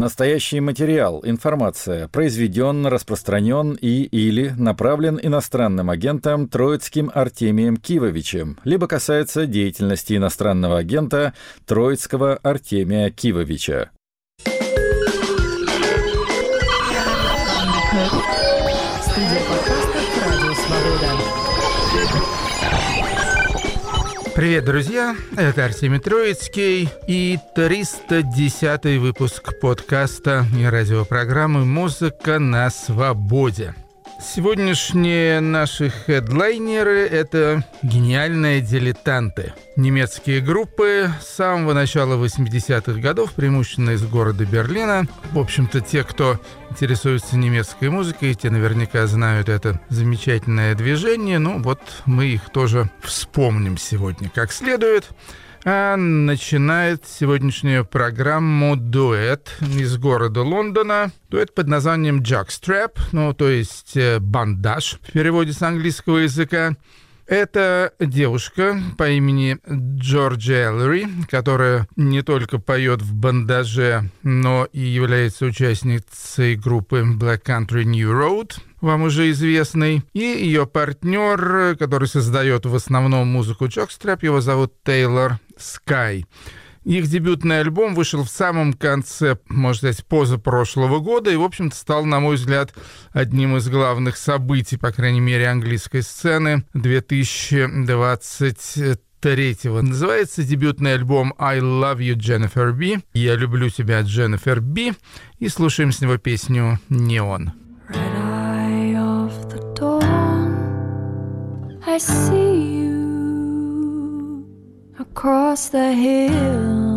Настоящий материал, информация произведен, распространен и или направлен иностранным агентом Троицким Артемием Кивовичем, либо касается деятельности иностранного агента Троицкого Артемия Кивовича. Студия Привет, друзья! Это Артемий Троицкий и 310 выпуск подкаста и радиопрограммы «Музыка на свободе». Сегодняшние наши хедлайнеры — это гениальные дилетанты. Немецкие группы с самого начала 80-х годов, преимущественно из города Берлина. В общем-то, те, кто интересуется немецкой музыкой, те наверняка знают это замечательное движение. Ну вот мы их тоже вспомним сегодня как следует. А начинает сегодняшнюю программу дуэт из города Лондона. Дуэт под названием Jackstrap, ну, то есть э, бандаж в переводе с английского языка. Это девушка по имени Джорджи Эллери, которая не только поет в бандаже, но и является участницей группы Black Country New Road, вам уже известный, и ее партнер, который создает в основном музыку Джокстрап, его зовут Тейлор Скай. Их дебютный альбом вышел в самом конце, можно сказать, позапрошлого года и, в общем-то, стал, на мой взгляд, одним из главных событий, по крайней мере, английской сцены 2023 го Называется дебютный альбом «I Love You, Jennifer B». «Я люблю тебя, Дженнифер Би». И слушаем с него песню «Неон». See you across the hill.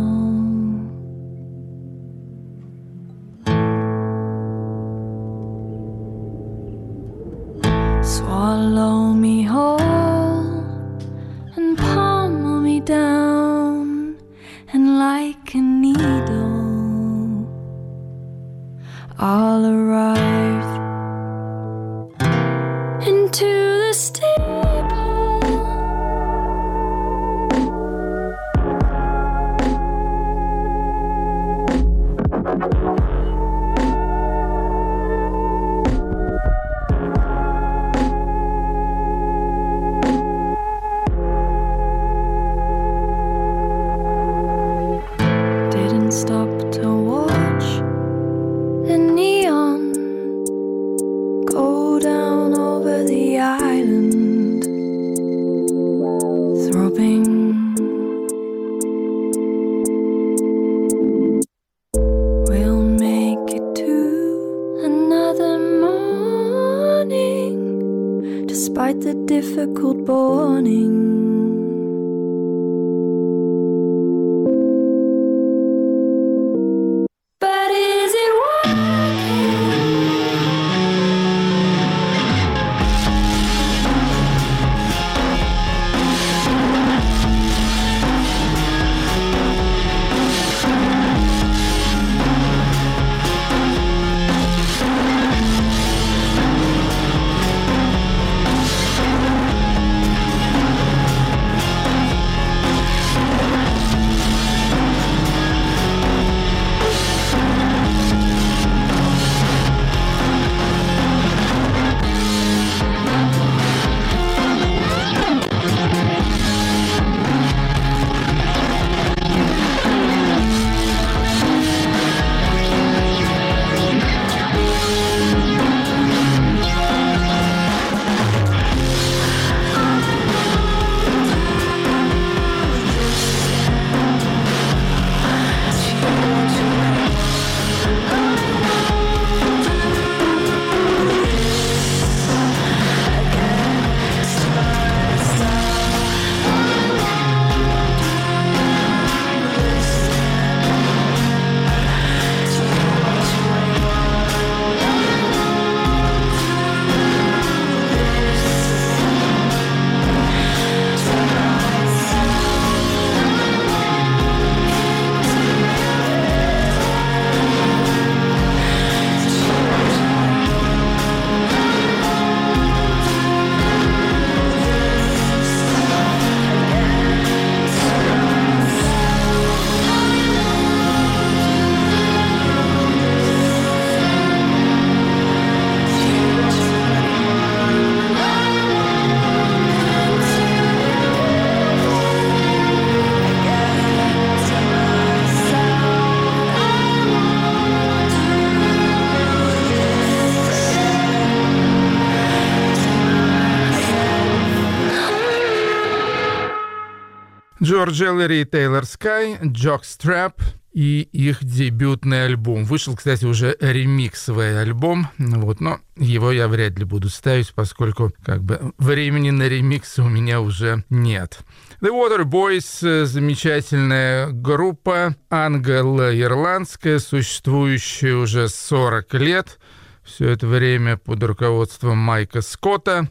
Джордж Эллери и Тейлор Скай, Jockstrap и их дебютный альбом. Вышел, кстати, уже ремиксовый альбом, вот, но его я вряд ли буду ставить, поскольку как бы времени на ремиксы у меня уже нет. The Water Boys — замечательная группа, англо-ирландская, существующая уже 40 лет. Все это время под руководством Майка Скотта.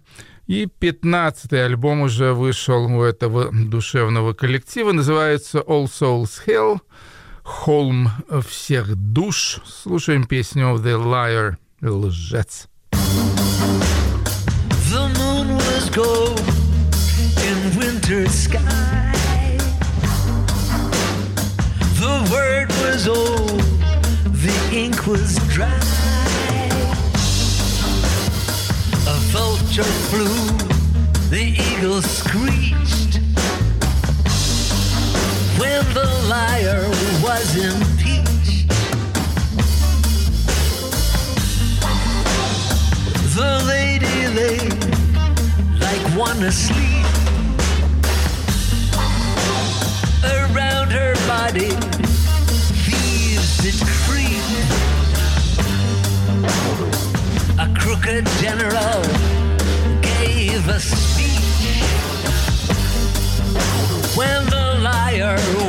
И 15-й альбом уже вышел у этого душевного коллектива. Называется All Souls Hell. Холм всех душ. Слушаем песню The Liar, лжец. The moon was gold in winter sky. The word was old, the ink was dry. Vulture flew, the eagle screeched. When the liar was impeached, the lady lay like one asleep. Around her body, thieves did creep. A crooked general speech when the liar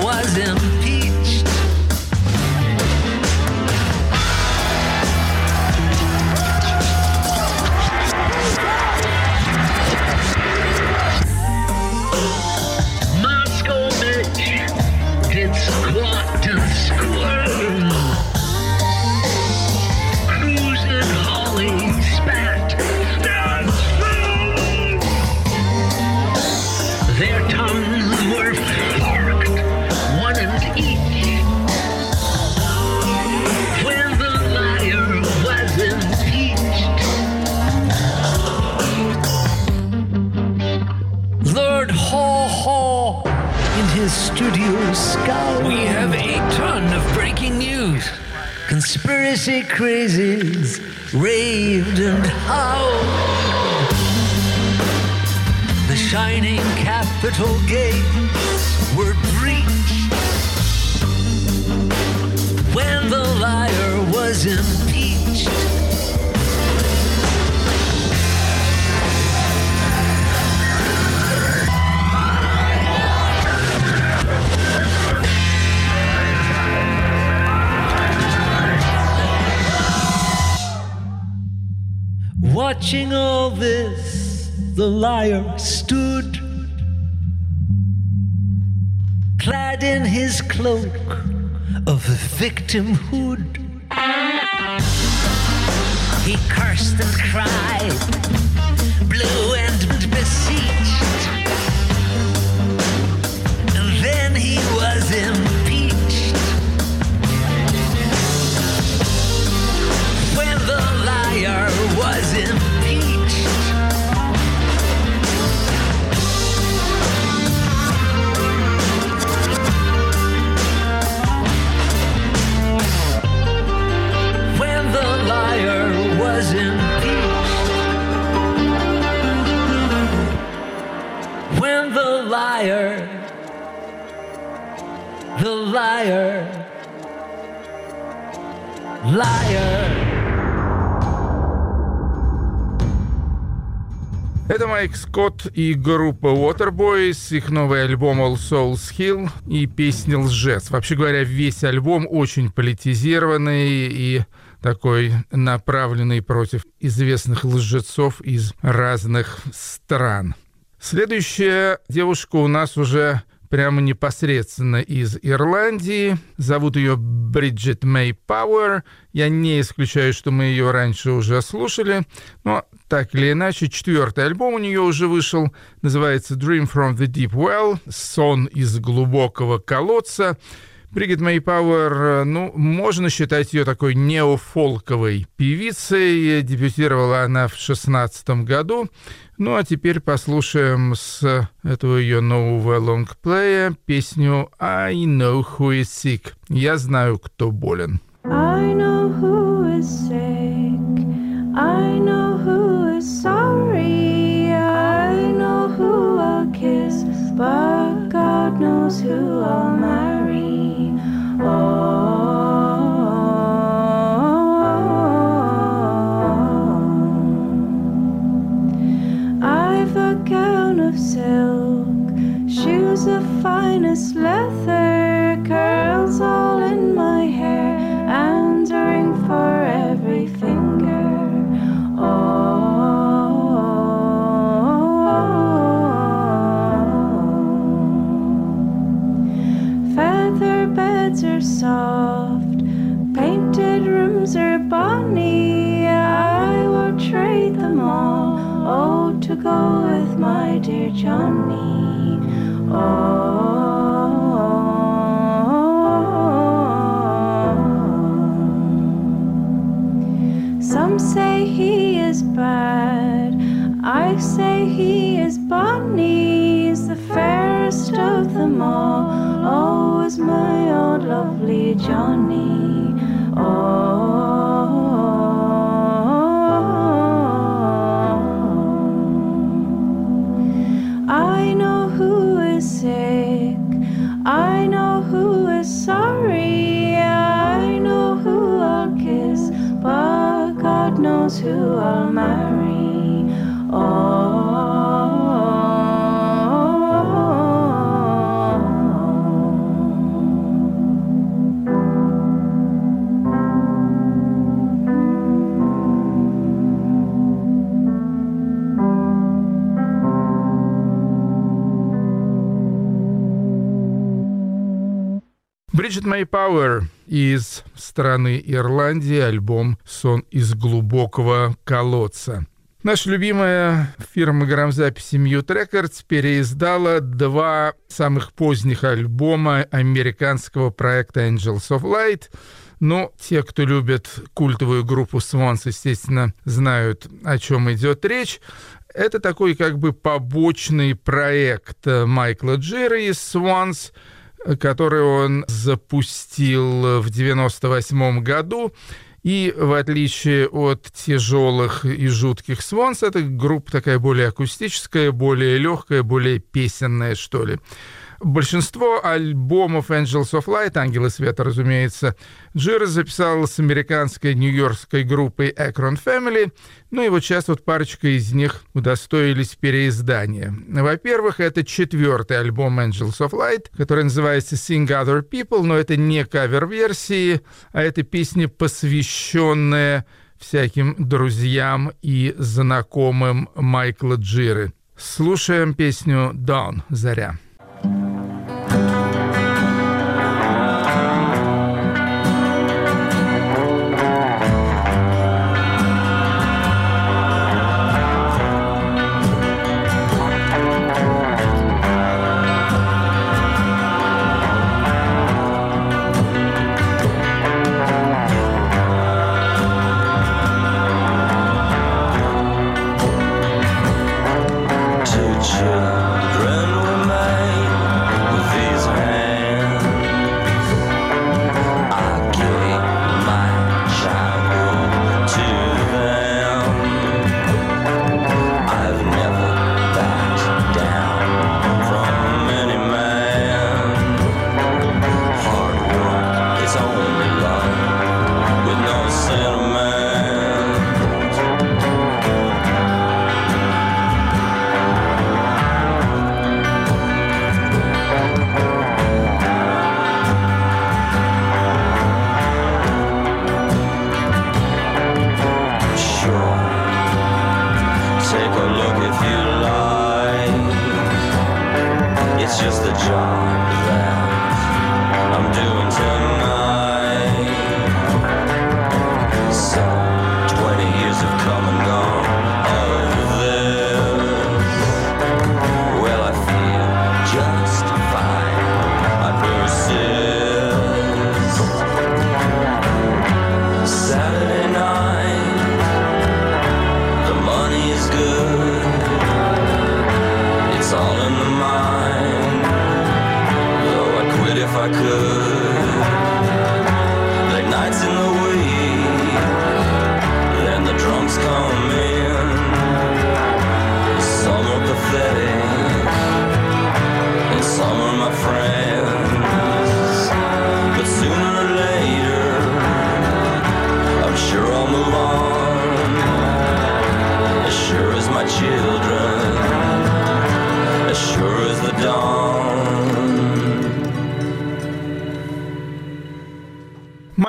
the liar stood, clad in his cloak of victimhood. Майк Скотт и группа Waterboys, их новый альбом All Souls Hill и песня «Лжец». Вообще говоря, весь альбом очень политизированный и такой направленный против известных лжецов из разных стран. Следующая девушка у нас уже прямо непосредственно из Ирландии. Зовут ее Бриджит Мэй Пауэр. Я не исключаю, что мы ее раньше уже слушали, но так или иначе, четвертый альбом у нее уже вышел, называется Dream from the Deep Well, сон из глубокого колодца. Бригит Мэй Пауэр, ну, можно считать ее такой неофолковой певицей. Дебютировала она в 16 году. Ну, а теперь послушаем с этого ее нового лонгплея песню «I know who is sick». «Я знаю, кто болен». I know who is sick. I Бриджит Мэй Пауэр из страны Ирландии, альбом «Сон из глубокого колодца». Наша любимая фирма грамзаписи Mute Records переиздала два самых поздних альбома американского проекта Angels of Light. Но те, кто любит культовую группу Swans, естественно, знают, о чем идет речь. Это такой как бы побочный проект Майкла Джира из Swans, который он запустил в 98 году. И в отличие от тяжелых и жутких Swans, эта группа такая более акустическая, более легкая, более песенная, что ли. Большинство альбомов Angels of Light, Ангелы Света, разумеется, Джира записал с американской нью-йоркской группой Akron Family, ну и вот сейчас вот парочка из них удостоились переиздания. Во-первых, это четвертый альбом Angels of Light, который называется Sing Other People, но это не кавер-версии, а это песни, посвященные всяким друзьям и знакомым Майкла Джиры. Слушаем песню «Dawn» — «Заря».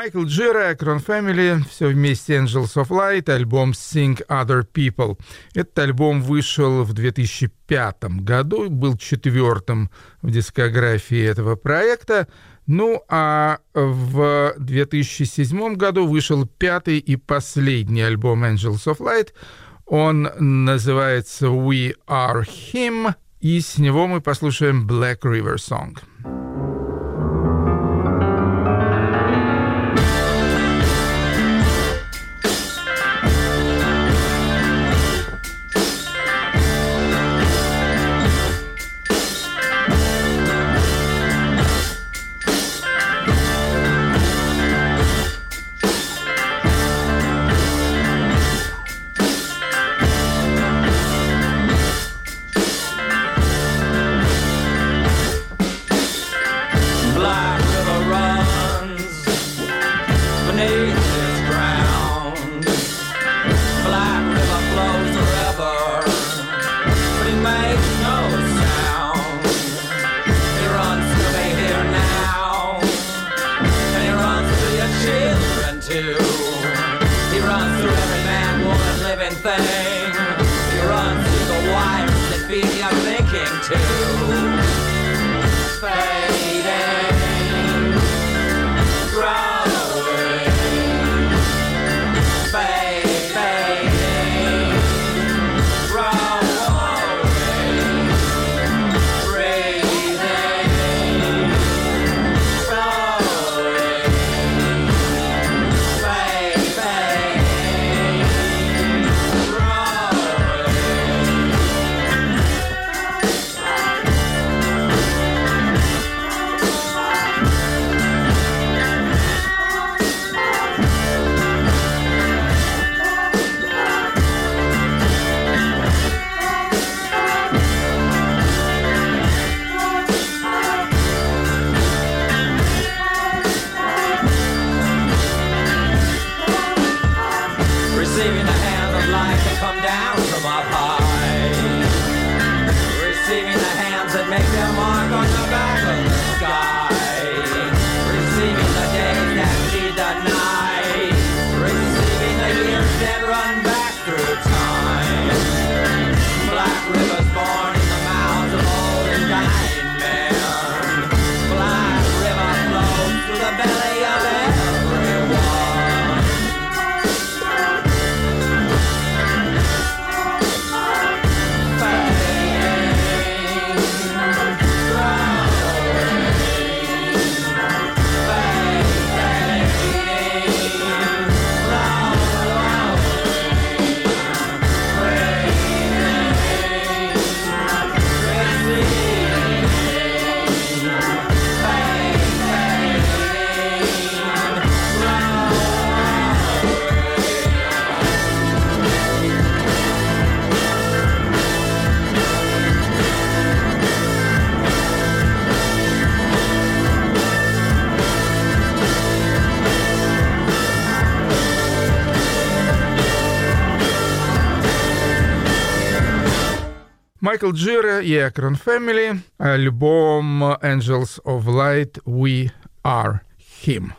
Майкл Джира, Акрон Family, все вместе Angels of Light, альбом Sing Other People. Этот альбом вышел в 2005 году, был четвертым в дискографии этого проекта. Ну а в 2007 году вышел пятый и последний альбом Angels of Light. Он называется We Are Him, и с него мы послушаем Black River Song. Майкл Джира и Акрон Family, альбом Angels of Light We Are Him.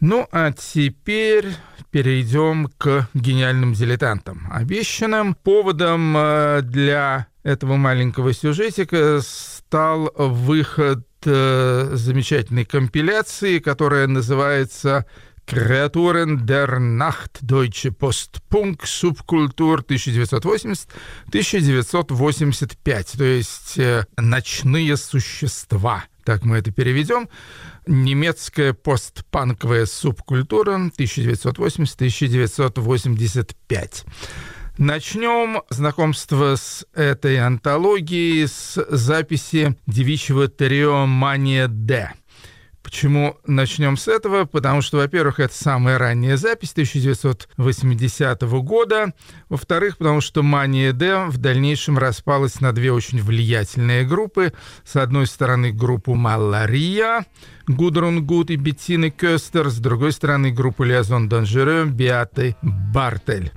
Ну, а теперь перейдем к гениальным дилетантам. Обещанным поводом э, для этого маленького сюжетика стал выход э, замечательной компиляции, которая называется Kreaturen der Nacht Deutsche Postpunk Subkultur 1980-1985, то есть э, «Ночные существа», так мы это переведем. Немецкая постпанковая субкультура 1980-1985. Начнем знакомство с этой антологией с записи девичьего трио «Мания Д». Почему начнем с этого? Потому что, во-первых, это самая ранняя запись 1980 года. Во-вторых, потому что «Мания Д» в дальнейшем распалась на две очень влиятельные группы. С одной стороны, группу «Малария», Гудрун Гуд и Беттины Кёстер, с другой стороны, группу «Лиазон Данжере», Биаты Бартель.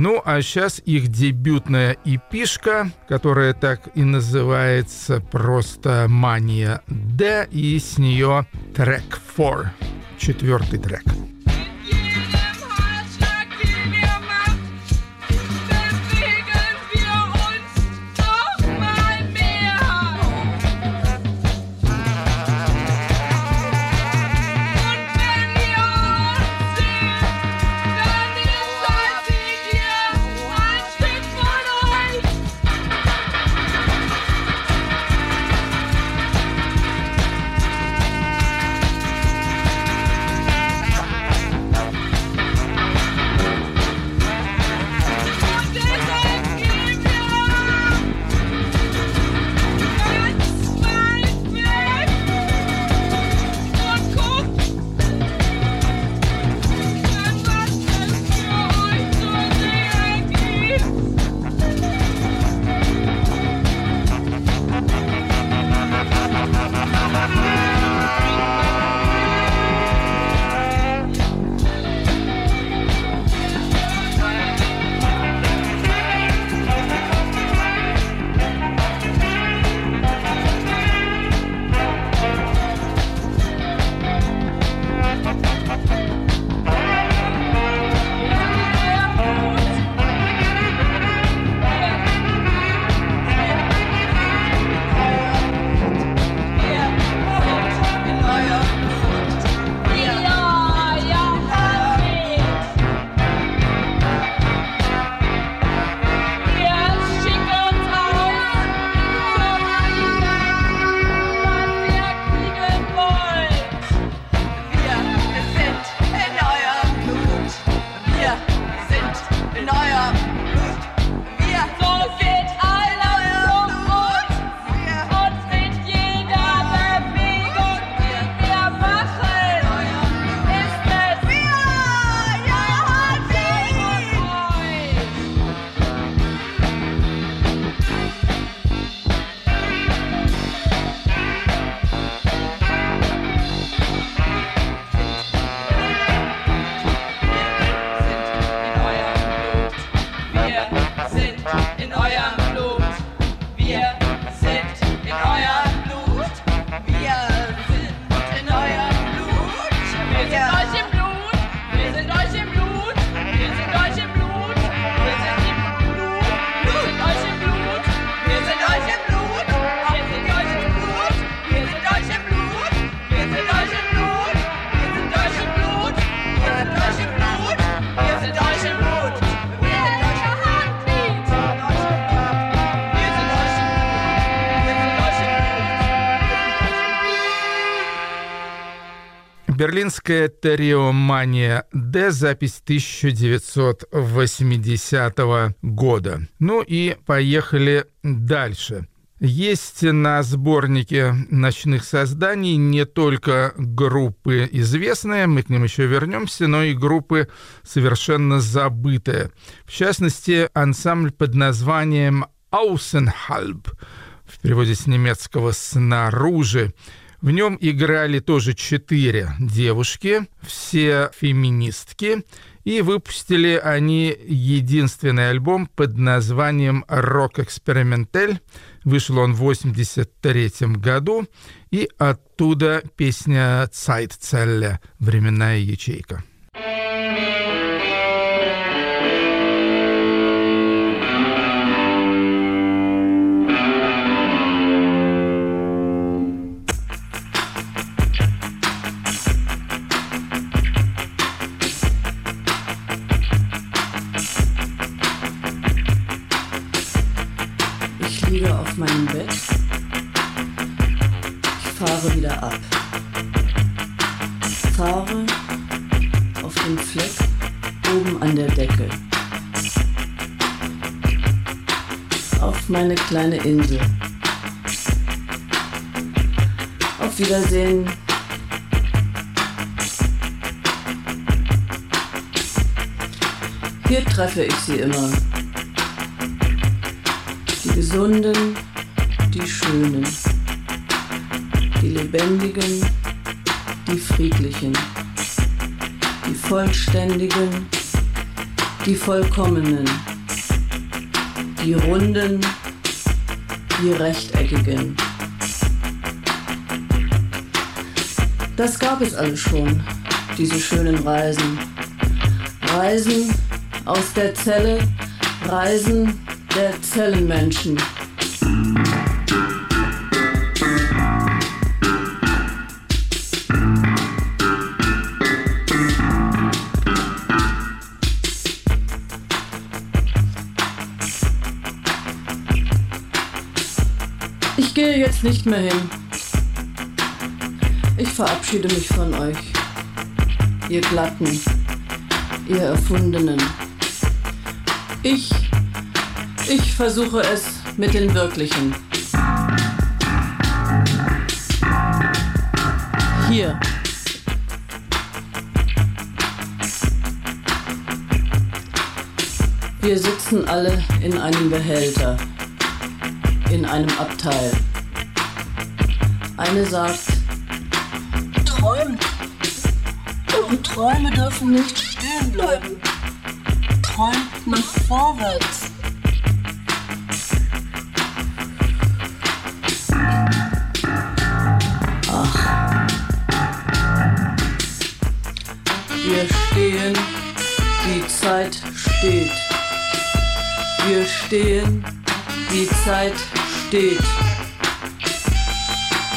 Ну, а сейчас их дебютная эпишка, которая так и называется просто «Мания Д», и с нее трек 4, четвертый трек. Берлинская Териомания Д, запись 1980 года. Ну и поехали дальше. Есть на сборнике ночных созданий не только группы известные, мы к ним еще вернемся, но и группы совершенно забытые. В частности, ансамбль под названием «Außenhalb», в переводе с немецкого «снаружи», в нем играли тоже четыре девушки, все феминистки, и выпустили они единственный альбом под названием «Рок Экспериментель». Вышел он в 83 году, и оттуда песня «Цайтцелле» «Временная ячейка». Ab. Fahre auf den Fleck oben an der Decke. Auf meine kleine Insel. Auf Wiedersehen. Hier treffe ich sie immer. Die Gesunden, die Schönen, die Lebendigen, die Friedlichen, die Vollständigen, die Vollkommenen, die Runden, die Rechteckigen. Das gab es alles schon, diese schönen Reisen. Reisen aus der Zelle, Reisen der Zellenmenschen. Jetzt nicht mehr hin. Ich verabschiede mich von euch, ihr Glatten, ihr Erfundenen. Ich ich versuche es mit den Wirklichen. Hier. Wir sitzen alle in einem Behälter, in einem Abteil. Eine sagt, Träumt. Eure Träume dürfen nicht stehen bleiben. Träumt nach vorwärts. wir stehen, die Zeit steht. Wir stehen, die Zeit steht.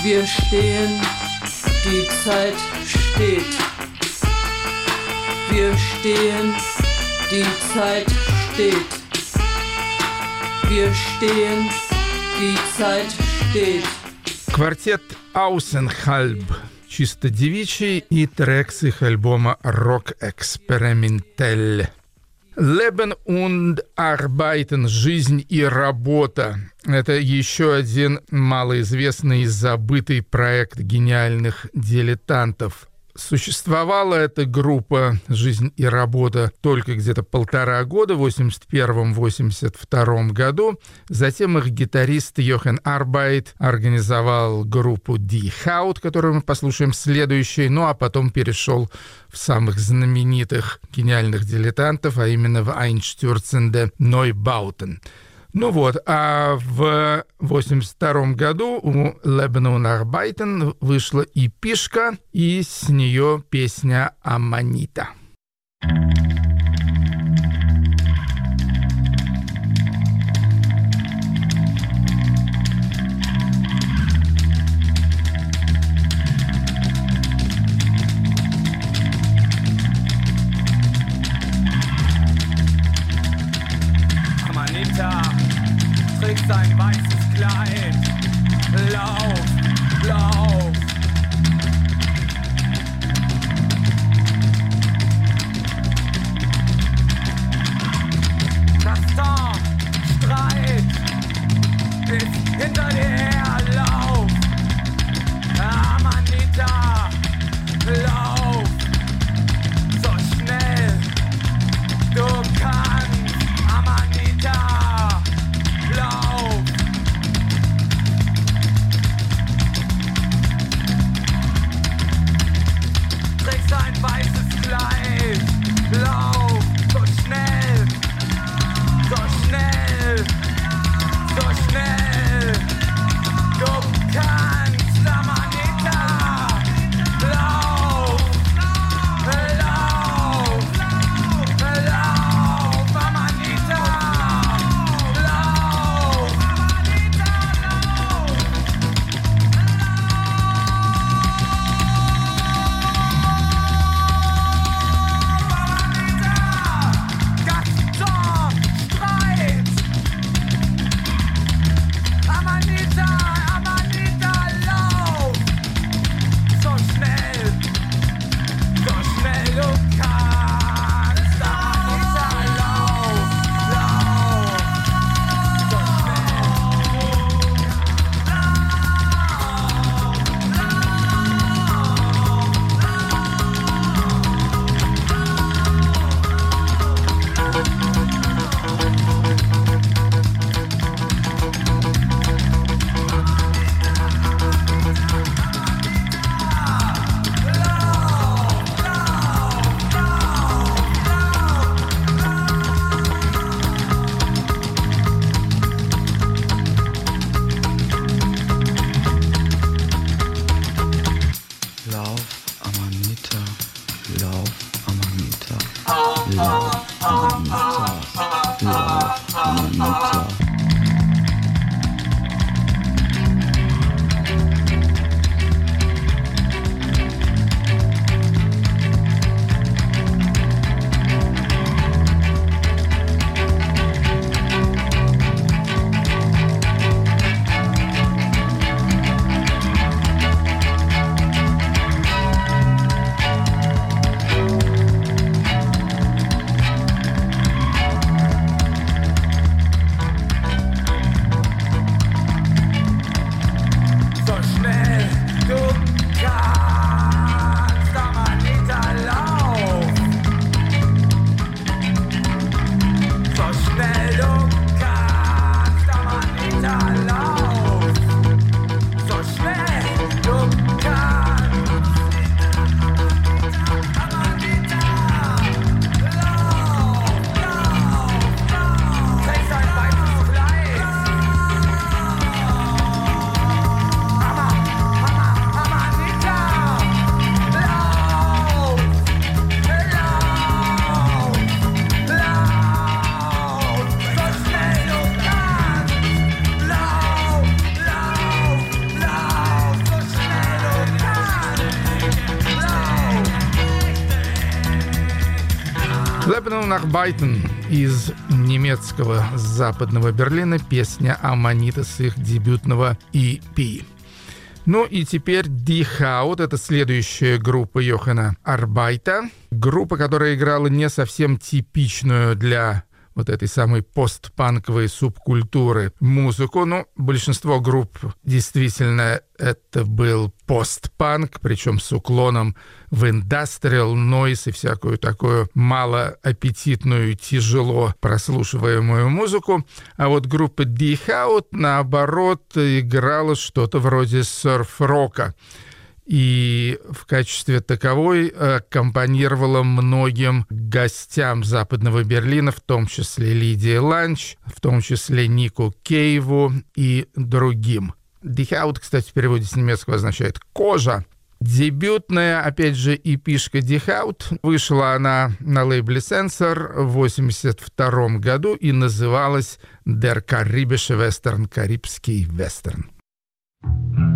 Wir stehen, die Zeit steht. Wir stehen, die Zeit steht. Wir stehen, die Zeit steht. Квартет Аусенхальб чисто девичий и трек с их альбома «Рок Экспериментель». Leben und Arbeiten – «Жизнь и работа» — это еще один малоизвестный и забытый проект гениальных дилетантов. Существовала эта группа «Жизнь и работа» только где-то полтора года, в 81-82 году. Затем их гитарист Йохан Арбайт организовал группу Die Haut, которую мы послушаем следующей, ну а потом перешел в самых знаменитых гениальных дилетантов, а именно в Einstürzende Neubauten. Ну вот, а в 82 году у Lebanon Arbeiten вышла и пишка, и с нее песня «Аманита». Amanita Нахбайтен из немецкого западного Берлина песня «Аманита» с их дебютного EP. Ну и теперь Haut, это следующая группа Йохана Арбайта. Группа, которая играла не совсем типичную для вот этой самой постпанковой субкультуры музыку. Ну, большинство групп действительно это был постпанк, причем с уклоном в индастриал, нойс и всякую такую малоаппетитную, тяжело прослушиваемую музыку. А вот группа Die Haut, наоборот, играла что-то вроде серф-рока и в качестве таковой аккомпанировала многим гостям Западного Берлина, в том числе Лидии Ланч, в том числе Нику Кейву и другим. Дихаут, кстати, в переводе с немецкого означает «кожа». Дебютная, опять же, эпишка Дихаут. Вышла она на лейбле Sensor в 1982 году и называлась «Der Karibische Western» — «Карибский вестерн». Lauf,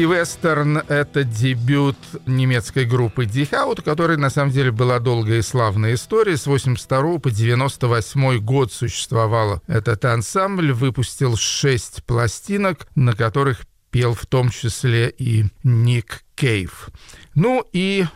Немецкий вестерн — это дебют немецкой группы Дихаут, у которой на самом деле была долгая и славная история. С 82 по 98 год существовал этот ансамбль, выпустил шесть пластинок, на которых пел в том числе и Ник Кейв. Ну и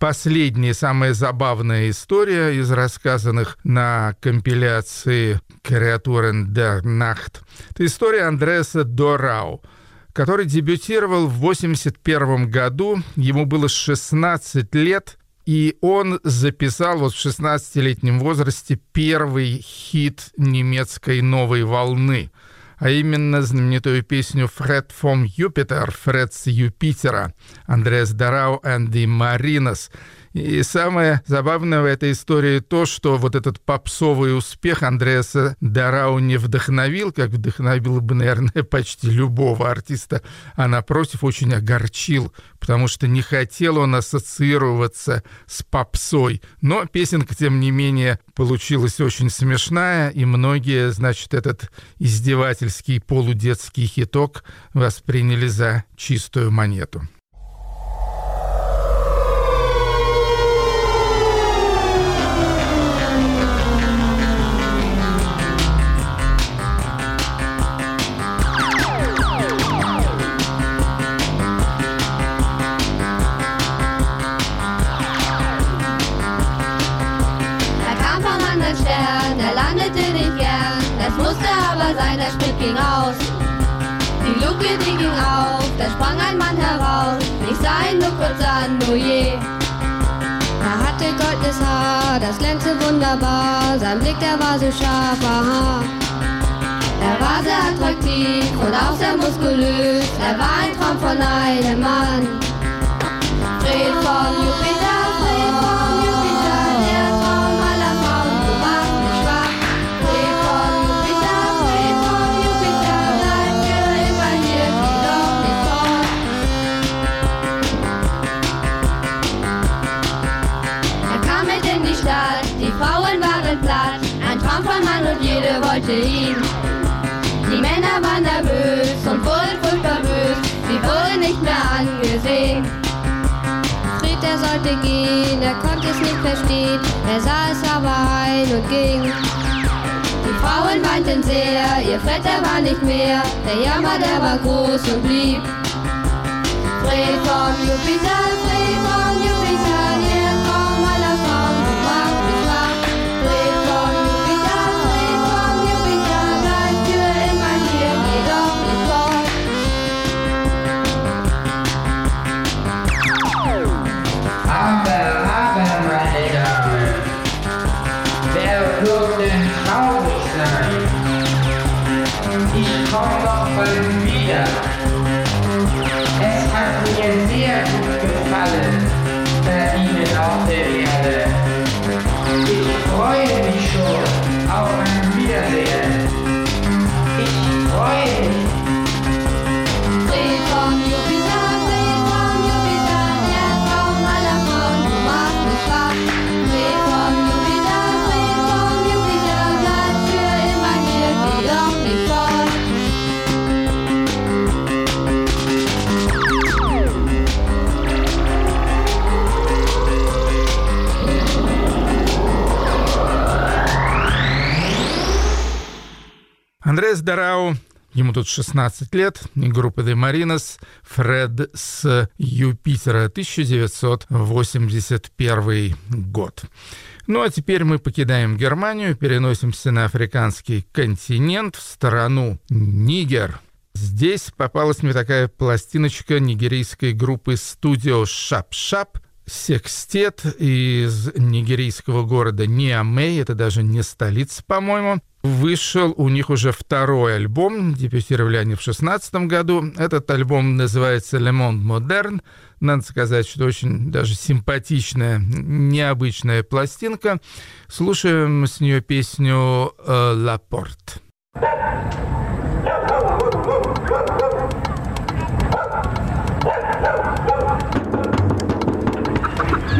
последняя, самая забавная история из рассказанных на компиляции «Креатурен der Nacht» — это история Андреаса Дорау — который дебютировал в 1981 году. Ему было 16 лет, и он записал вот в 16-летнем возрасте первый хит немецкой новой волны, а именно знаменитую песню «Фред фом Юпитер», «Фред с Юпитера», Андреас Дарау the Marinas — и самое забавное в этой истории то, что вот этот попсовый успех Андреаса Дарау не вдохновил, как вдохновил бы, наверное, почти любого артиста, а напротив очень огорчил, потому что не хотел он ассоциироваться с попсой. Но песенка, тем не менее, получилась очень смешная, и многие, значит, этот издевательский полудетский хиток восприняли за чистую монету. Wunderbar. Sein Blick, der war so scharf, aha. Er war sehr attraktiv und auch sehr muskulös. Er war ein Traum von einem Mann. Er sollte gehen, er konnte es nicht verstehen, er sah es aber ein und ging. Die Frauen weinten sehr, ihr Vetter war nicht mehr, der Jammer, der war groß und blieb. Vom Jupiter, vom Jupiter, Андреас Дарау, ему тут 16 лет, группа The Marinas, Фред с Юпитера, 1981 год. Ну а теперь мы покидаем Германию, переносимся на африканский континент, в страну Нигер. Здесь попалась мне такая пластиночка нигерийской группы Shap Shap, секстет из нигерийского города Ниамей, это даже не столица, по-моему. Вышел у них уже второй альбом, дебютировали они в 2016 году. Этот альбом называется «Le Monde Moderne». Надо сказать, что очень даже симпатичная, необычная пластинка. Слушаем с нее песню э, «La Porte».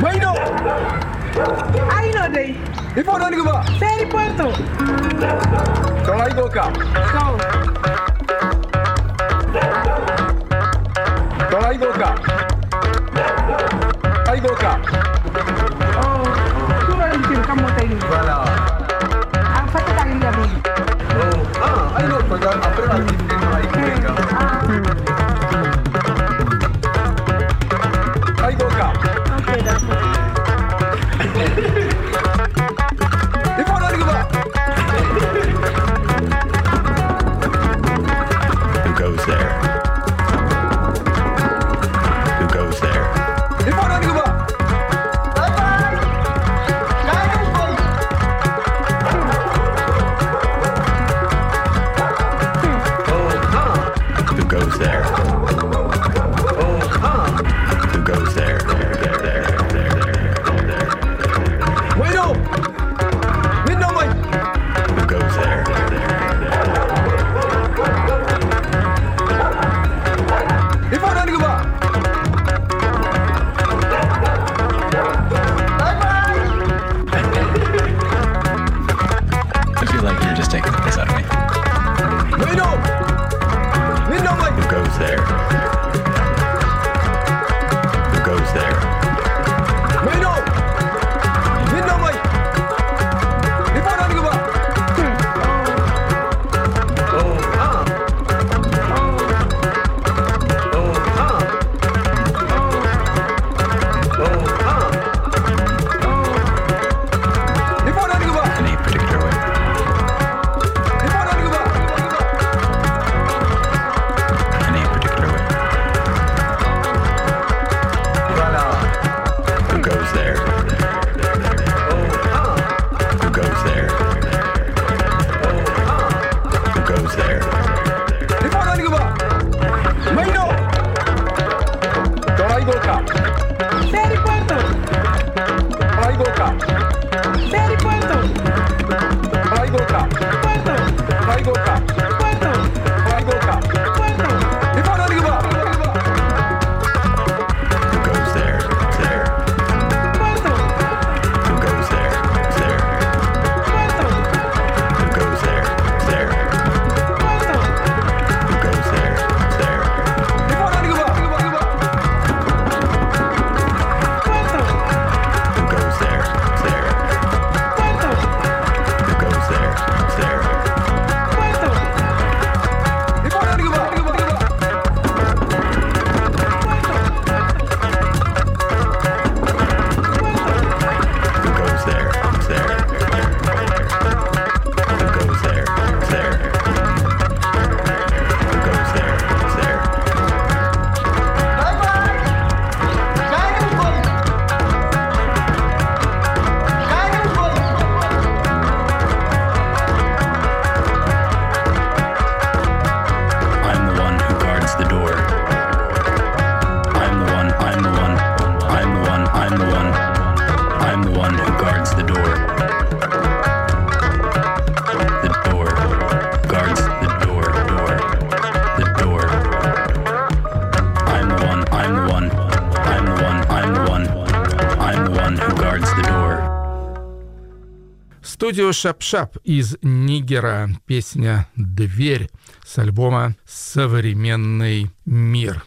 Bueno. Aí não dei. E por Tolong Goka. Kolaj Goka. Kolaj Goka. Oh, sudah bikin kamu. Bala. Oh, ah, ayo, pagkakas. Apa yang Студио Шап-Шап из Нигера. Песня «Дверь» с альбома «Современный мир».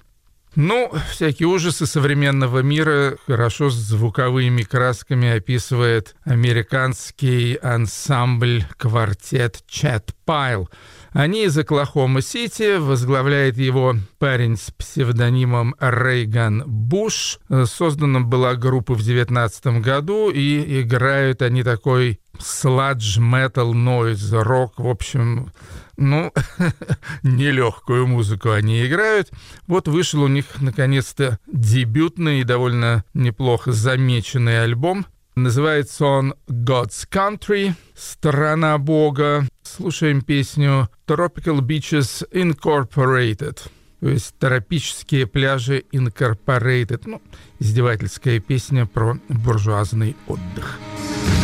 Ну, всякие ужасы современного мира хорошо с звуковыми красками описывает американский ансамбль «Квартет Чет Пайл». Они из Оклахома-Сити, возглавляет его парень с псевдонимом Рейган Буш. Создана была группа в 19 году, и играют они такой сладж, метал, нойз, рок, в общем, ну, нелегкую музыку они играют. Вот вышел у них, наконец-то, дебютный и довольно неплохо замеченный альбом. Называется он «God's Country», «Страна Бога». Слушаем песню «Tropical Beaches Incorporated». То есть «Тропические пляжи Incorporated». Ну, издевательская песня про буржуазный отдых. Отдых.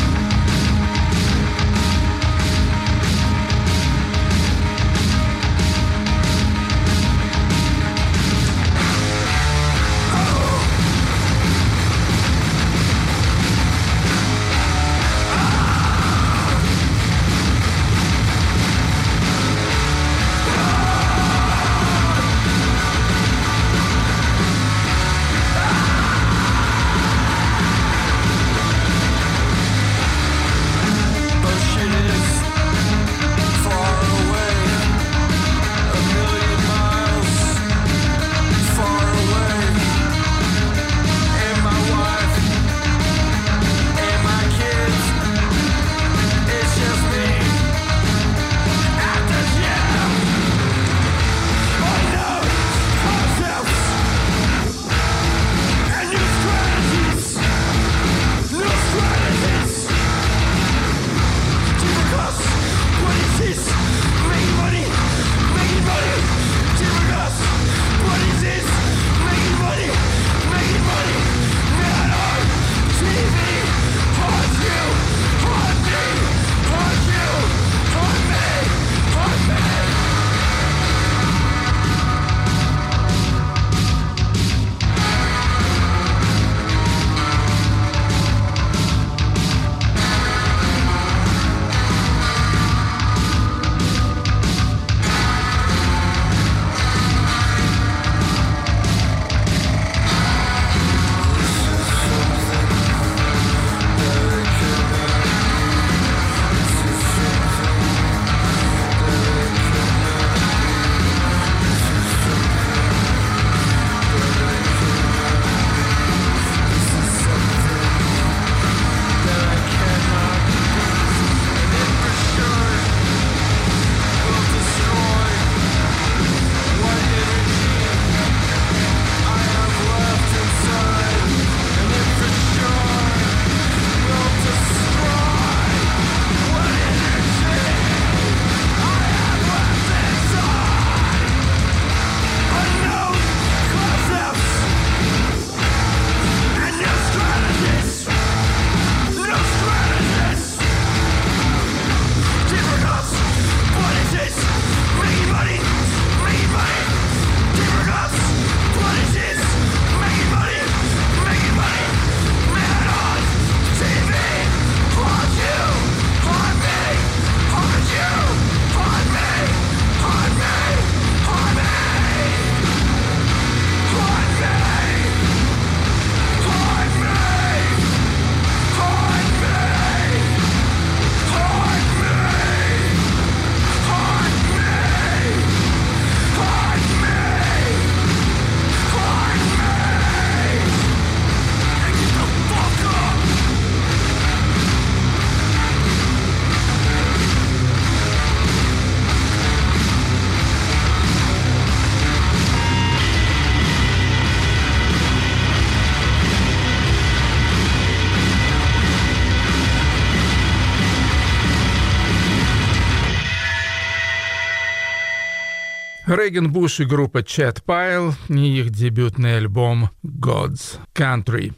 Рейген Буш и группа Чет Пайл и их дебютный альбом God's Country.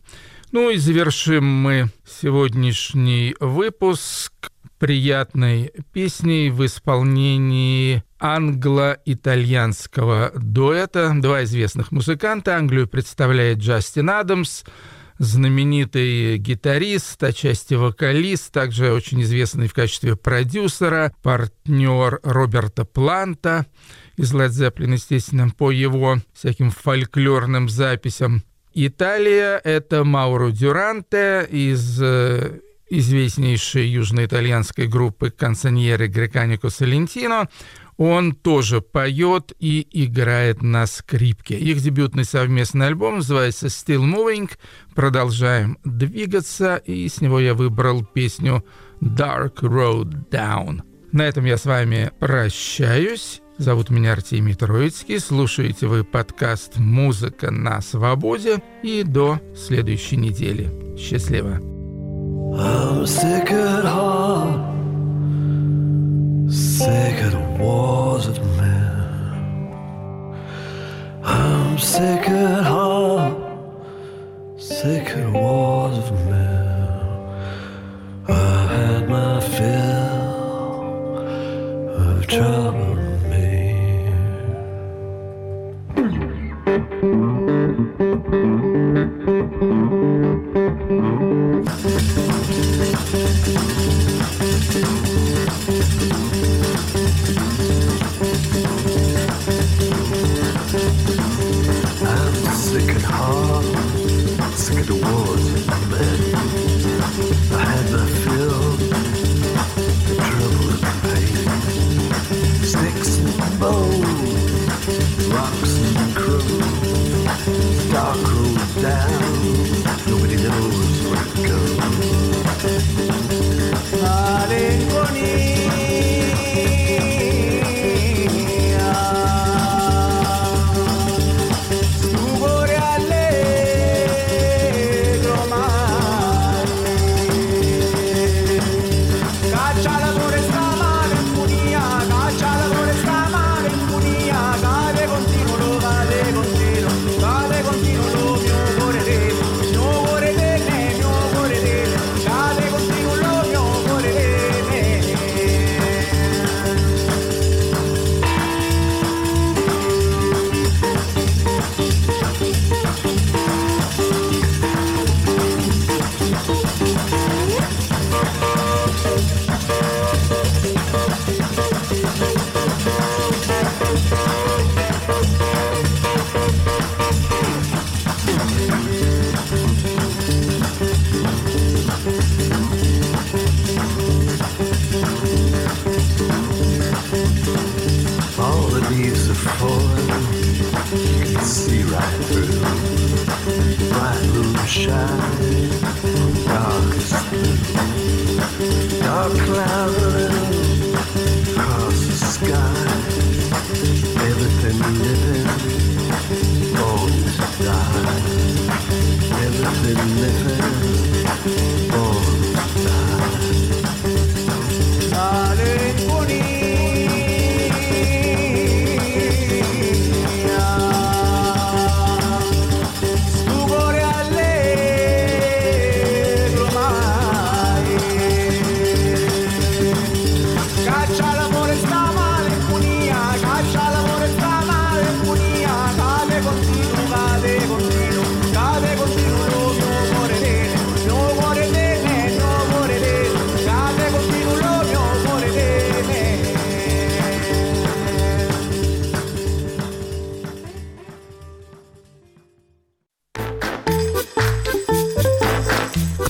Ну и завершим мы сегодняшний выпуск приятной песней в исполнении англо-итальянского дуэта. Два известных музыканта. Англию представляет Джастин Адамс, знаменитый гитарист, отчасти вокалист, также очень известный в качестве продюсера, партнер Роберта Планта из Led Zeppelin, естественно, по его всяким фольклорным записям. Италия — это Мауро Дюранте из э, известнейшей южноитальянской группы «Консаньеры Греканико Салентино». Он тоже поет и играет на скрипке. Их дебютный совместный альбом называется «Still Moving». Продолжаем двигаться, и с него я выбрал песню «Dark Road Down». На этом я с вами прощаюсь. Зовут меня Артемий Троицкий. Слушаете вы подкаст «Музыка на свободе». И до следующей недели. Счастливо. I'm sick at heart, sick of the wars of men. I'm sick at heart, sick of the wars of men. I had my fill of trouble Música